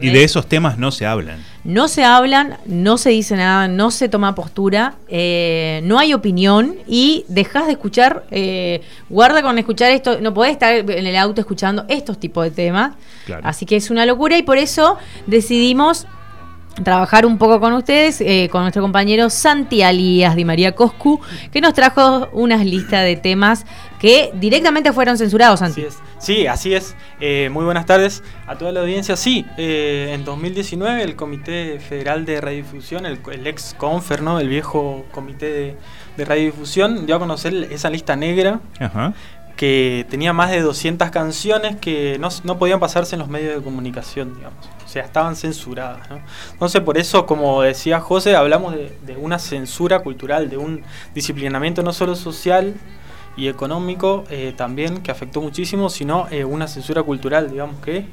Y de esos temas no se hablan. No se hablan, no se dice nada, no se toma postura, eh, no hay opinión y dejas de escuchar, eh, guarda con escuchar esto, no podés estar en el auto escuchando estos tipos de temas. Así que es una locura y por eso decidimos trabajar un poco con ustedes, eh, con nuestro compañero Santi Alías Di María Coscu, que nos trajo unas listas de temas que directamente fueron censurados, Santi. Así es. Sí, así es. Eh, muy buenas tardes a toda la audiencia. Sí, eh, en 2019 el Comité Federal de Radiodifusión, el, ex Confer, ¿no? el viejo Comité de, Radiodifusión, dio a conocer esa lista negra. Que tenía más de 200 canciones que no, no podían pasarse en los medios de comunicación, digamos o sea, estaban censuradas. ¿no? Entonces, por eso, como decía José, hablamos de, una censura cultural, de un disciplinamiento no solo social y económico eh, también, que afectó muchísimo, sino eh, una censura cultural, digamos que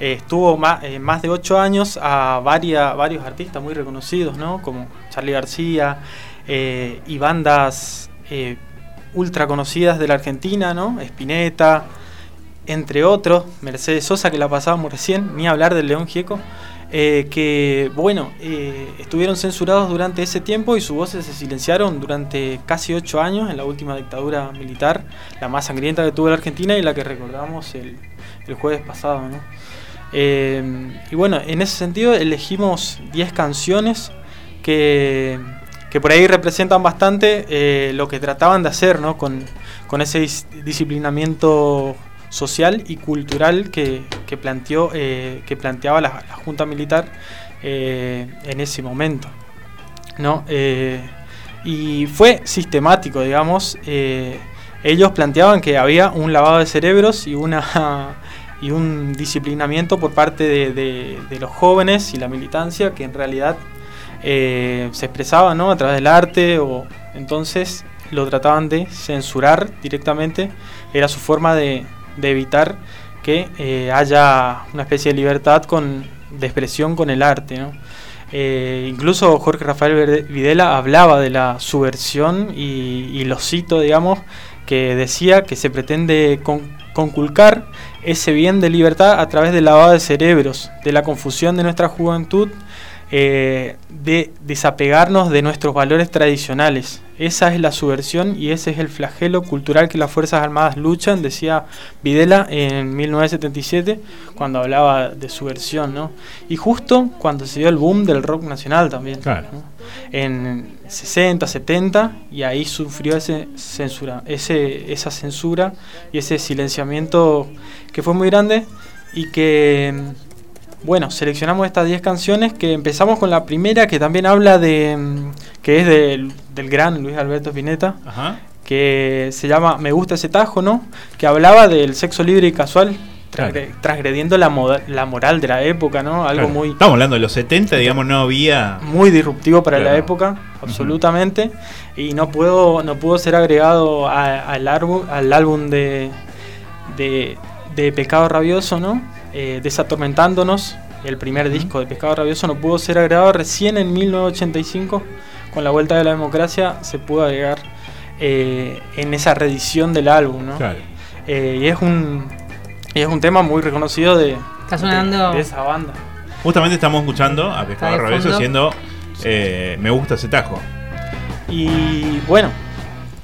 eh, estuvo más, más de ocho años a varias, varios artistas muy reconocidos, ¿no? como Charlie García y bandas ultra conocidas de la Argentina, ¿no? Spinetta, entre otros, Mercedes Sosa, que la pasábamos recién, ni hablar del León Gieco, eh, que, bueno, eh, estuvieron censurados durante ese tiempo y sus voces se silenciaron durante casi ocho años en la última dictadura militar, la más sangrienta que tuvo la Argentina y la que recordamos el, jueves pasado. Eh, y bueno, en ese sentido elegimos 10 canciones que, que, por ahí representan bastante lo que trataban de hacer ¿no? con, con ese disciplinamiento social y cultural que, planteó, eh, que planteaba la, Junta Militar eh, en ese momento. ¿no? Eh, y fue sistemático, digamos. ellos planteaban que había un lavado de cerebros y una y un disciplinamiento por parte de, los jóvenes y la militancia que en realidad se expresaba ¿no? a través del arte o entonces lo trataban de censurar directamente era su forma de, de evitar que eh, haya una especie de libertad con, de expresión con el arte. Eh, incluso Jorge Rafael Videla hablaba de la subversión y, lo cito, digamos, que decía que se pretende conculcar ese bien de libertad a través del lavado de cerebros, de la confusión de nuestra juventud eh, de desapegarnos de nuestros valores tradicionales. Esa es la subversión y ese es el flagelo cultural que las Fuerzas Armadas luchan, decía Videla en 1977, cuando hablaba de subversión, ¿no? Y justo cuando se dio el boom del rock nacional también. En 60, 70, y ahí sufrió ese censura, ese, esa censura y ese silenciamiento que fue muy grande y que bueno, seleccionamos estas 10 canciones que empezamos con la primera que también habla de mm, que es del, gran Luis Alberto Spinetta, que se llama Me gusta ese tajo, ¿no? Que hablaba del sexo libre y casual, transgrediendo la, la moral de la época, ¿no? Algo muy Estamos hablando de los 70, digamos, no había muy disruptivo para la época, absolutamente, y no puedo no pudo ser agregado al álbum al álbum de, de de Pecado Rabioso, ¿no? Eh, Desatormentándonos, el primer disco de Pescado Rabioso, no pudo ser agregado recién en 1985, con la vuelta de la democracia, se pudo agregar eh, en esa reedición del álbum, ¿no? Eh, y es un es un tema muy reconocido de, esa banda. Justamente estamos escuchando a Pescado Rabioso haciendo Me gusta ese tajo. Y bueno,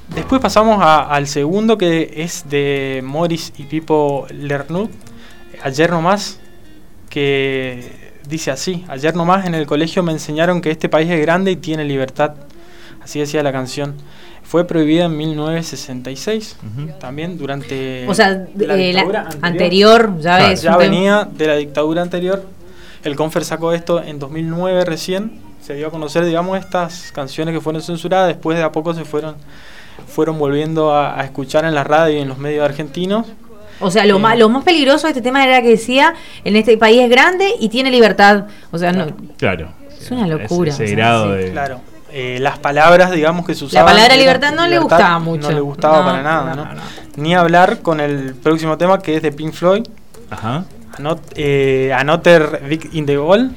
después pasamos al segundo que es de Morris y Pipo Lernut ayer nomás, que dice así, ayer nomás en el colegio me enseñaron que este país es grande y tiene libertad. Así decía la canción. Fue prohibida en 1966, también durante o sea, la eh, dictadura anterior. ya ves. Ya venía de la dictadura anterior. El Confer sacó esto en 2009 recién. Se dio a conocer, digamos, estas canciones que fueron censuradas. Después de a poco se fueron, fueron volviendo a, a escuchar en la radio y en los medios argentinos o sea, lo, más, lo más peligroso de este tema era que decía, en este país es grande y tiene libertad. O sea, no... Claro. Es una locura. Ese, grado de... Claro. Eh, las palabras, digamos, que se usaban... La palabra libertad no le gustaba mucho. No le gustaba para nada, ¿no? Ni hablar con el próximo tema que es de Pink Floyd. Ajá. Anot, eh, Another Big in the Wall.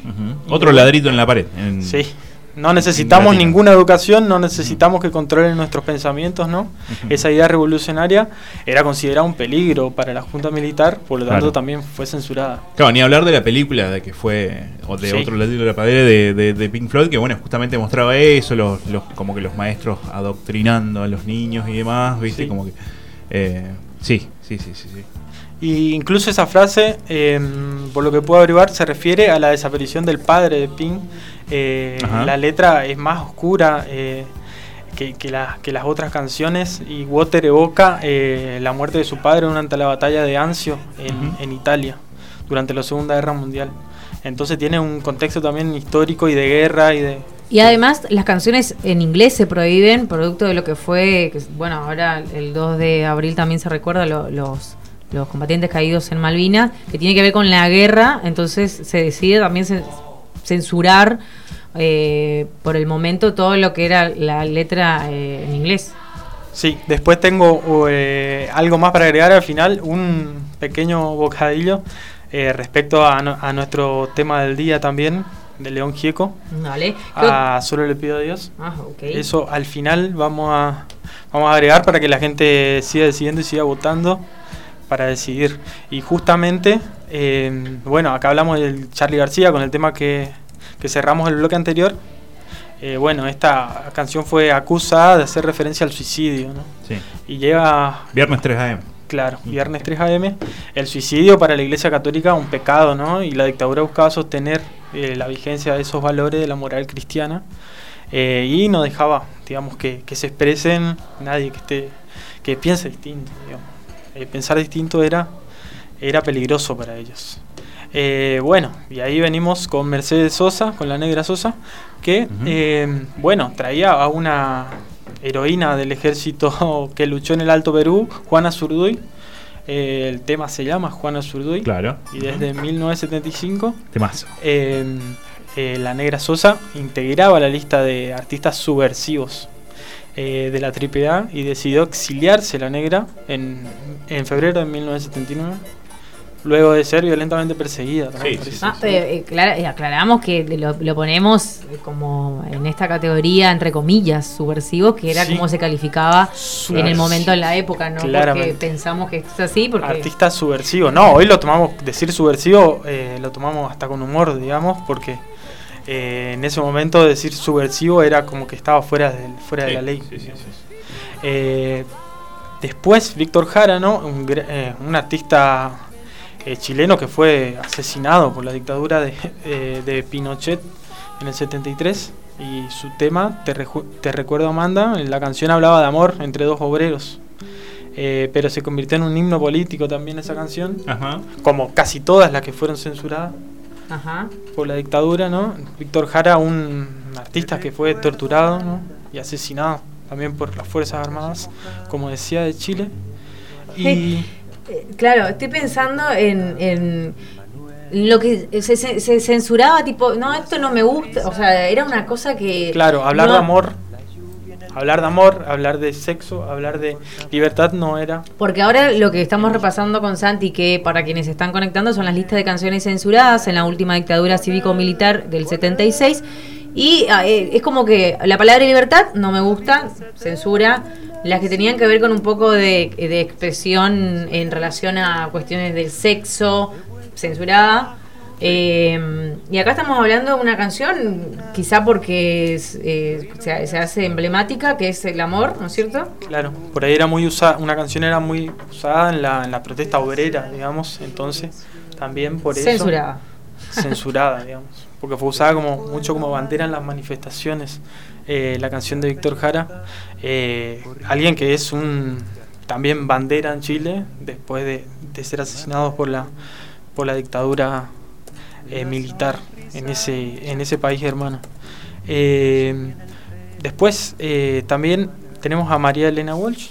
Otro ladrito en la pared. Sí, no necesitamos ninguna educación, no necesitamos que controlen nuestros pensamientos, ¿no? Esa idea revolucionaria era considerada un peligro para la Junta Militar, por lo tanto también fue censurada. Claro, ni hablar de la película de que fue, o de otro lado de la padre de, de, Pink Floyd, que bueno, justamente mostraba eso, los, como que los maestros adoctrinando a los niños y demás, ¿viste? Como que... Eh, sí, sí, sí, sí, sí. Y incluso esa frase, em, por lo que puedo averiguar, se refiere a la desaparición del padre de Pink. Eh, la letra es más oscura eh, que, que, las otras canciones y Water evoca eh, la muerte de su padre durante la batalla de Anzio en, Italia, durante la Segunda Guerra Mundial. Entonces tiene un contexto también histórico y de guerra y de... Y además las canciones en inglés se prohíben, producto de lo que fue, bueno, ahora el 2 de abril también se recuerda los los combatientes caídos en Malvinas, que tiene que ver con la guerra, entonces se decide también censurar eh, por el momento todo lo que era la letra eh, en inglés. Sí, después tengo eh, algo más para agregar al final, un pequeño bocadillo respecto a, nuestro tema del día también, de León Gieco. Vale. A Solo le pido a Dios. Ah, Eso al final vamos a, vamos a agregar para que la gente siga decidiendo y siga votando para decidir. Y justamente, eh, bueno, acá hablamos del Charlie García con el tema que, que cerramos el bloque anterior. Eh, bueno, esta canción fue acusada de hacer referencia al suicidio, ¿no? Sí. Y lleva... Viernes 3 AM. Claro, viernes 3 AM. El suicidio para la Iglesia Católica un pecado, ¿no? Y la dictadura buscaba sostener eh, la vigencia de esos valores de la moral cristiana. y no dejaba, digamos, que, que se expresen nadie que esté que piense distinto. Eh, pensar distinto era, era peligroso para ellos. Eh, bueno, y ahí venimos con Mercedes Sosa, con la negra Sosa, que, eh, bueno, traía a una heroína del ejército que luchó en el Alto Perú, Juana Zurduy. El tema se llama Juana Zurduy. Claro. Y desde 1975. Temazo. la negra Sosa integraba la lista de artistas subversivos eh, de la AAA y decidió exiliarse la negra en, en febrero de 1979 luego de ser violentamente perseguida. Ah, eh, eh, aclaramos que lo, ponemos como en esta categoría, entre comillas, subversivo, que era como se calificaba en el momento, en la época, ¿no? Porque pensamos que es así. Porque... Artista subversivo. No, hoy lo tomamos, decir subversivo, lo tomamos hasta con humor, digamos, porque eh, en ese momento decir subversivo era como que estaba fuera, de, fuera de la ley. Eh, después, Víctor Jara, ¿no? un, eh, artista chileno que fue asesinado por la dictadura de, Pinochet en el 73. Y su tema, Te, te recuerdo Amanda, la canción hablaba de amor entre dos obreros. pero se convirtió en un himno político también esa canción, como casi todas las que fueron censuradas por la dictadura, ¿no? Víctor Jara, un artista que fue torturado y asesinado también por las Fuerzas Armadas, como decía, de Chile. Y... Eh, claro, estoy pensando en, lo que se, censuraba, tipo, no, esto no me gusta, o sea, era una cosa que... Claro, hablar de amor hablar de amor, hablar de sexo, hablar de libertad no era. Porque ahora lo que estamos repasando con Santi, que para quienes están conectando son las listas de canciones censuradas en la última dictadura cívico-militar del 76. Y ah, eh, es como que la palabra libertad no me gusta, censura. Las que tenían que ver con un poco de, de expresión en relación a cuestiones del sexo, censurada. Eh, y acá estamos hablando de una canción, quizá porque eh, se, hace emblemática, que es el amor, ¿no es cierto? Claro, por ahí era muy usada, una canción era muy usada en la, en la protesta obrera, digamos, entonces también por eso... Censurada. Censurada, digamos, porque fue usada como mucho como bandera en las manifestaciones. Eh, la canción de Víctor Jara, alguien que es un también bandera en Chile, después de, de ser asesinado por la, por la dictadura eh, militar en ese, en ese país hermano. Eh, después eh, también tenemos a María Elena Walsh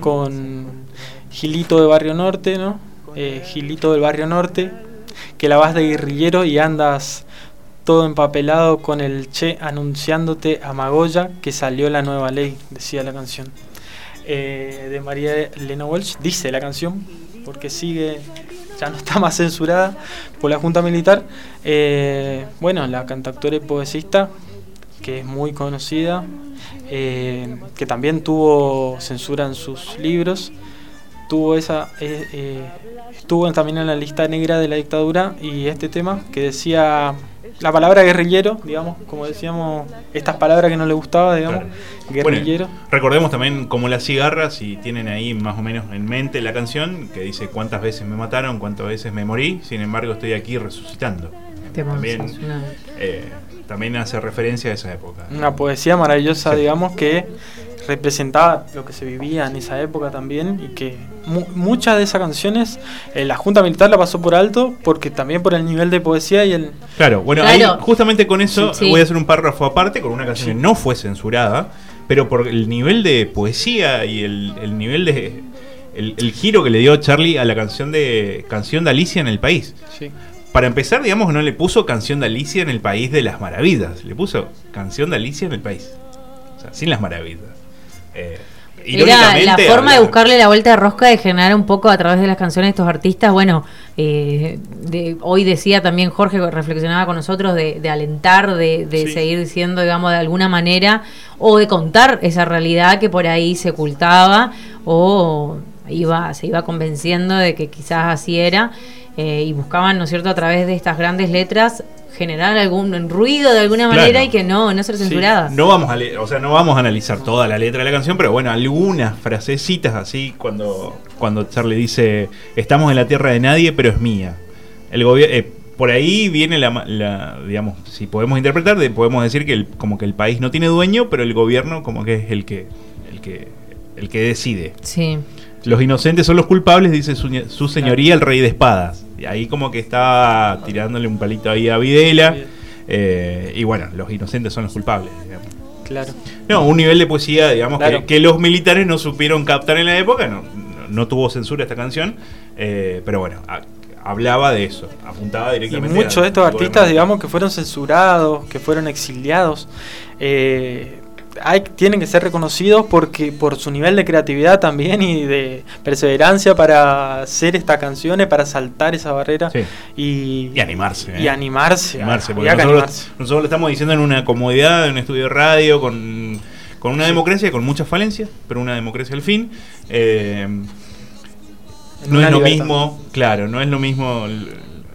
con Gilito de Barrio Norte, ¿no? Gilito del Barrio Norte, que la vas de guerrillero y andas todo empapelado con el che anunciándote a Magoya que salió la nueva ley, decía la canción. de María Elena Walsh, dice la canción, porque sigue ya no está más censurada por la Junta Militar. Eh, bueno, la cantautora y poesista que es muy conocida, eh, que también tuvo censura en sus libros, tuvo esa, eh, estuvo también en la lista negra de la dictadura y este tema que decía la palabra guerrillero, digamos, como decíamos, estas palabras que no le gustaba, digamos, guerrillero. recordemos también como las cigarras, y tienen ahí más o menos en mente la canción, que dice cuántas veces me mataron, cuántas veces me morí, sin embargo estoy aquí resucitando. También, eh, también hace referencia a esa época. Una poesía maravillosa, digamos, que representaba lo que se vivía en esa época también y que muchas de esas canciones eh, la Junta Militar la pasó por alto porque también por el nivel de poesía y el... Claro, bueno, justamente con eso voy a hacer un párrafo aparte con una canción que no fue censurada, pero por el nivel de poesía y el, nivel de... El, giro que le dio Charlie a la canción de canción de Alicia en el país. Para empezar, digamos, no le puso canción de Alicia en el país de las maravillas, le puso canción de Alicia en el país. O sea, sin las maravillas. Eh, Era la forma de buscarle la vuelta de rosca de generar un poco a través de las canciones de estos artistas. Bueno, eh, hoy decía también Jorge, reflexionaba con nosotros, de, alentar, de, seguir diciendo, digamos, de alguna manera, o de contar esa realidad que por ahí se ocultaba, o iba, se iba convenciendo de que quizás así era. Eh, y buscaban, ¿no es cierto?, a través de estas grandes letras generar algún ruido de alguna manera y que no, no ser censurada. No vamos a o sea, no vamos a analizar toda la letra de la canción, pero bueno, algunas frasecitas así cuando, cuando Charlie dice estamos en la tierra de nadie, pero es mía. El gobierno eh, por ahí viene la, digamos, si podemos interpretar, podemos decir que el, como que el país no tiene dueño, pero el gobierno como que es el que el que el que decide. Sí. Los inocentes son los culpables, dice su, señoría el rey de espadas. Ahí como que está tirándole un palito ahí a Videla. Eh, y bueno, los inocentes son los culpables, Claro. No, un nivel de poesía, digamos, que, los militares no supieron captar en la época. No, no, tuvo censura esta canción. Eh, pero bueno, hablaba de eso, apuntaba directamente. Y muchos de estos artistas, digamos, que fueron censurados, que fueron exiliados. Eh, tienen que ser reconocidos porque por su nivel de creatividad también y de perseverancia para hacer estas canciones, para saltar esa barrera y, animarse. Y animarse. animarse, nosotros, nosotros, lo estamos diciendo en una comodidad, en un estudio de radio, con, una democracia con muchas falencias, pero una democracia al fin. Eh, no es lo mismo, claro, no es lo mismo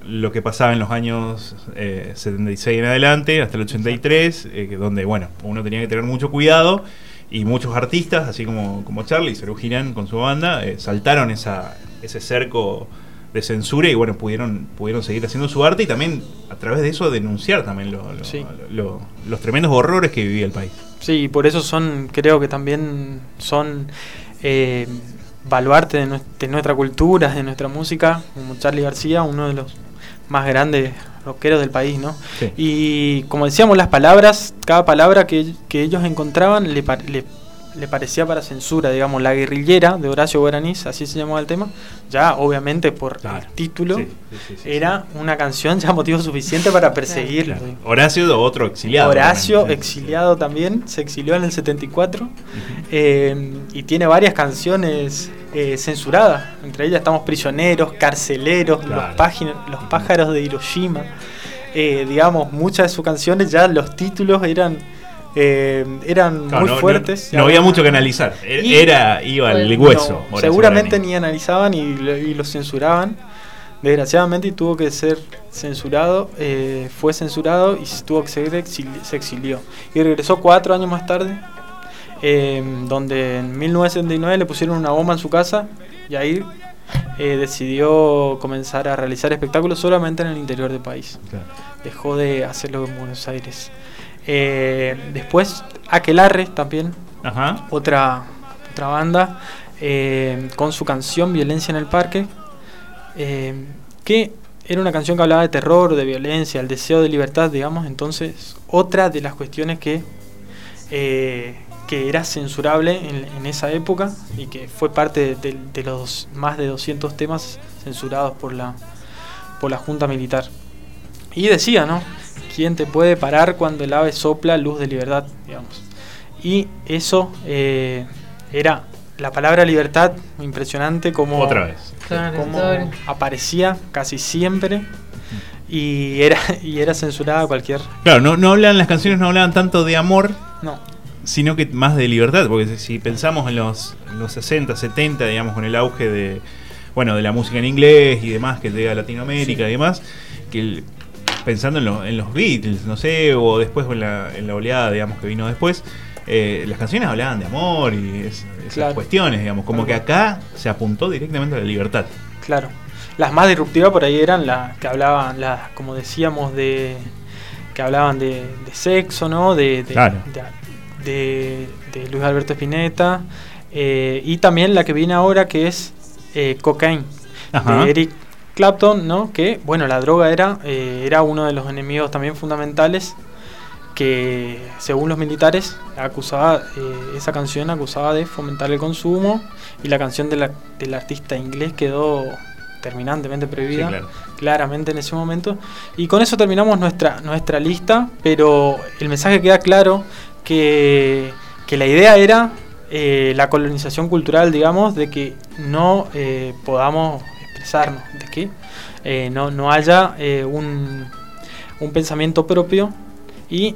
lo que pasaba en los años 76 eh, en adelante, hasta el 83, eh, donde, bueno, uno tenía que tener mucho cuidado y muchos artistas, así como, como Charlie, Serú Girán con su banda, eh, saltaron esa, ese cerco de censura y bueno, pudieron, pudieron seguir haciendo su arte y también a través de eso denunciar también los tremendos horrores que vivía el país. Sí, por eso son, creo que también son eh, baluarte de, de nuestra cultura, de nuestra música, como Charlie García, uno de los más grandes rockeros del país, ¿no? Y como decíamos, las palabras, cada palabra que, ellos encontraban le, le, parecía para censura, digamos, La guerrillera de Horacio Guaraníz, así se llamaba el tema, ya obviamente por el título, era una canción ya motivo suficiente para perseguirlo. Horacio, otro exiliado. Horacio, exiliado también, se exilió en el 74 eh, y tiene varias canciones eh, censurada. Entre ellas estamos prisioneros, carceleros, los, los pájaros de Hiroshima. Eh, digamos, muchas de sus canciones ya los títulos eran eh, eran muy fuertes. No, había mucho que analizar. E-, era, iba al hueso. seguramente ni analizaban y, y lo censuraban. Desgraciadamente y tuvo que ser censurado, fue censurado y tuvo que ser se exilió. Y regresó cuatro años más tarde Em, donde en 1979 le pusieron una bomba en su casa y ahí eh, decidió comenzar a realizar espectáculos solamente en el interior del país. Dejó de hacerlo en Buenos Aires. Eh, después Aquelarre también, Otra, otra banda, eh, con su canción Violencia en el Parque, que era una canción que hablaba de terror, de violencia, el deseo de libertad, digamos. Entonces, otra de las cuestiones que que era censurable en, esa época y que fue parte de, los más de 200 temas censurados por la, por la Junta Militar. Y decía, ¿no? ¿Quién te puede parar cuando el ave sopla luz de libertad? Digamos. Y eso eh, era la palabra libertad, impresionante como, Otra vez. como aparecía casi siempre y era, y era censurada cualquier. Claro, no, no hablan, las canciones no hablaban tanto de amor, No, sino que más de libertad, porque si pensamos en los, en los 60, 70, digamos, con el auge de, bueno, de la música en inglés y demás que llega a Latinoamérica y demás, que el- pensando en, lo- en los Beatles, no sé, o después en la, en la oleada, digamos, que vino después, eh, las canciones hablaban de amor y es- esas Claro. cuestiones, digamos, como que acá se apuntó directamente a la libertad. claro. Las más disruptivas por ahí eran las que hablaban, las, como decíamos, de que hablaban de, de sexo, ¿no? De, de, Claro. de, de- de Luis Alberto Spinetta. eh, y también la que viene ahora que es eh, Cocaine, Ajá. de Eric Clapton, ¿no? Que, bueno, la droga era, eh, era uno de los enemigos también fundamentales que, según los militares, acusaba, esa canción acusaba de fomentar el consumo y la canción de la- del artista inglés quedó terminantemente prohibida, Sí, claro. claramente en ese momento. Y con eso terminamos nuestra, nuestra lista, pero el mensaje queda claro que, que la idea era eh, la colonización cultural, digamos, de que no eh, podamos expresarnos, de que eh, no, no haya eh, un, un pensamiento propio y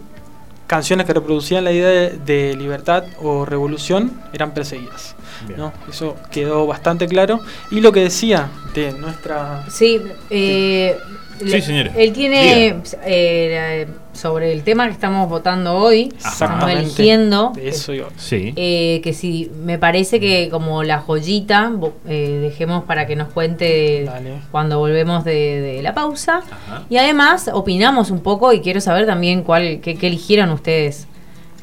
canciones que reproducían la idea de, de libertad o revolución eran perseguidas. ¿no? Eso quedó bastante claro. Y lo que decía de nuestra... Sí, eh, Sí, le-. Él tiene eh, sobre el tema que estamos votando hoy, estamos eligiendo. Eso yo. Sí. eh, que si me parece que como la joyita, eh, dejemos para que nos cuente Dale. cuando volvemos de, de la pausa. Ajá. Y además opinamos un poco y quiero saber también cuál, qué, qué eligieron ustedes.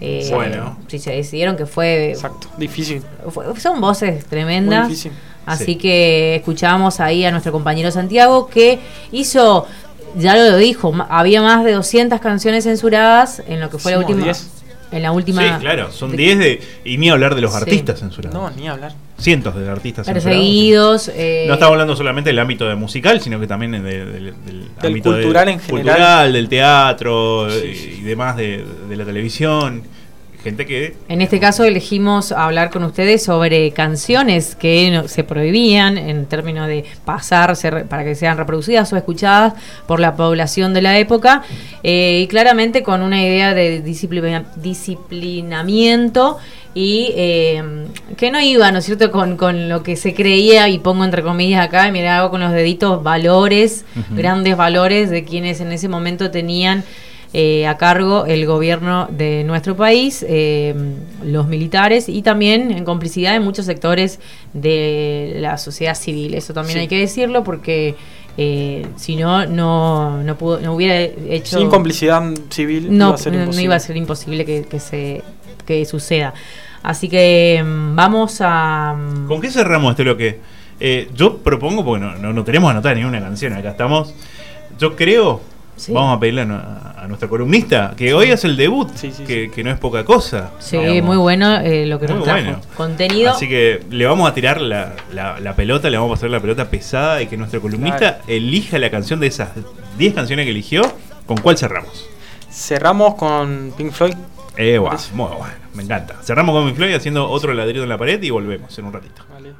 Eh, Bueno. Si se decidieron que fue, Exacto. Difícil. fue- Son voces Muy tremendas. difícil. Así Sí. que escuchamos ahí a nuestro compañero Santiago que hizo, ya lo dijo, había más de 200 canciones censuradas en lo que fue la última. 10. En la última. Sí, claro, son de- 10 de. Y ni hablar de los Sí. artistas censurados. No, ni hablar. Cientos de artistas censurados. Perseguidos. eh, No estamos hablando solamente del ámbito de musical, sino que también de- de- del, del ámbito de- cultural en general. cultural, del teatro Sí, y, sí. y demás de, de la televisión. Gente que. En este caso elegimos hablar con ustedes sobre canciones que no- se prohibían en términos de pasarse para que sean reproducidas o escuchadas por la población de la época eh, y claramente con una idea de disciplina- disciplinamiento y eh, que no iba, ¿no es cierto?, con, con lo que se creía, y pongo entre comillas acá, mira, hago con los deditos, valores, grandes valores de quienes en ese momento tenían eh, a cargo el gobierno de nuestro país, eh, los militares y también en complicidad de muchos sectores de la sociedad civil. Eso también Sí. hay que decirlo porque eh, si no, no, no, pudo, no hubiera hecho... Sin complicidad civil no, iba a ser no- no imposible. iba a ser imposible que, que se, que suceda. Así que mm, vamos a... mm, ¿Con qué cerramos este bloque? Eh, yo propongo, porque no, no, no tenemos anotada ni una canción, acá estamos. Yo creo, Sí. vamos a pedirle a, a nuestra columnista, que hoy es el debut, Sí, sí, que, que no es poca cosa. Sí, digamos. muy bueno eh, lo que Muy nos trajo. bueno. Contenido. Así que le vamos a tirar la, la- la pelota, le vamos a pasar la pelota pesada y que nuestro columnista Claro. elija la canción de esas 10 canciones que eligió. ¿Con cuál cerramos? Cerramos con Pink Floyd. Eh, guau, Parece. muy bueno, me encanta. Cerramos con mi Floyd haciendo otro ladrido en la pared y volvemos en un ratito. Vale.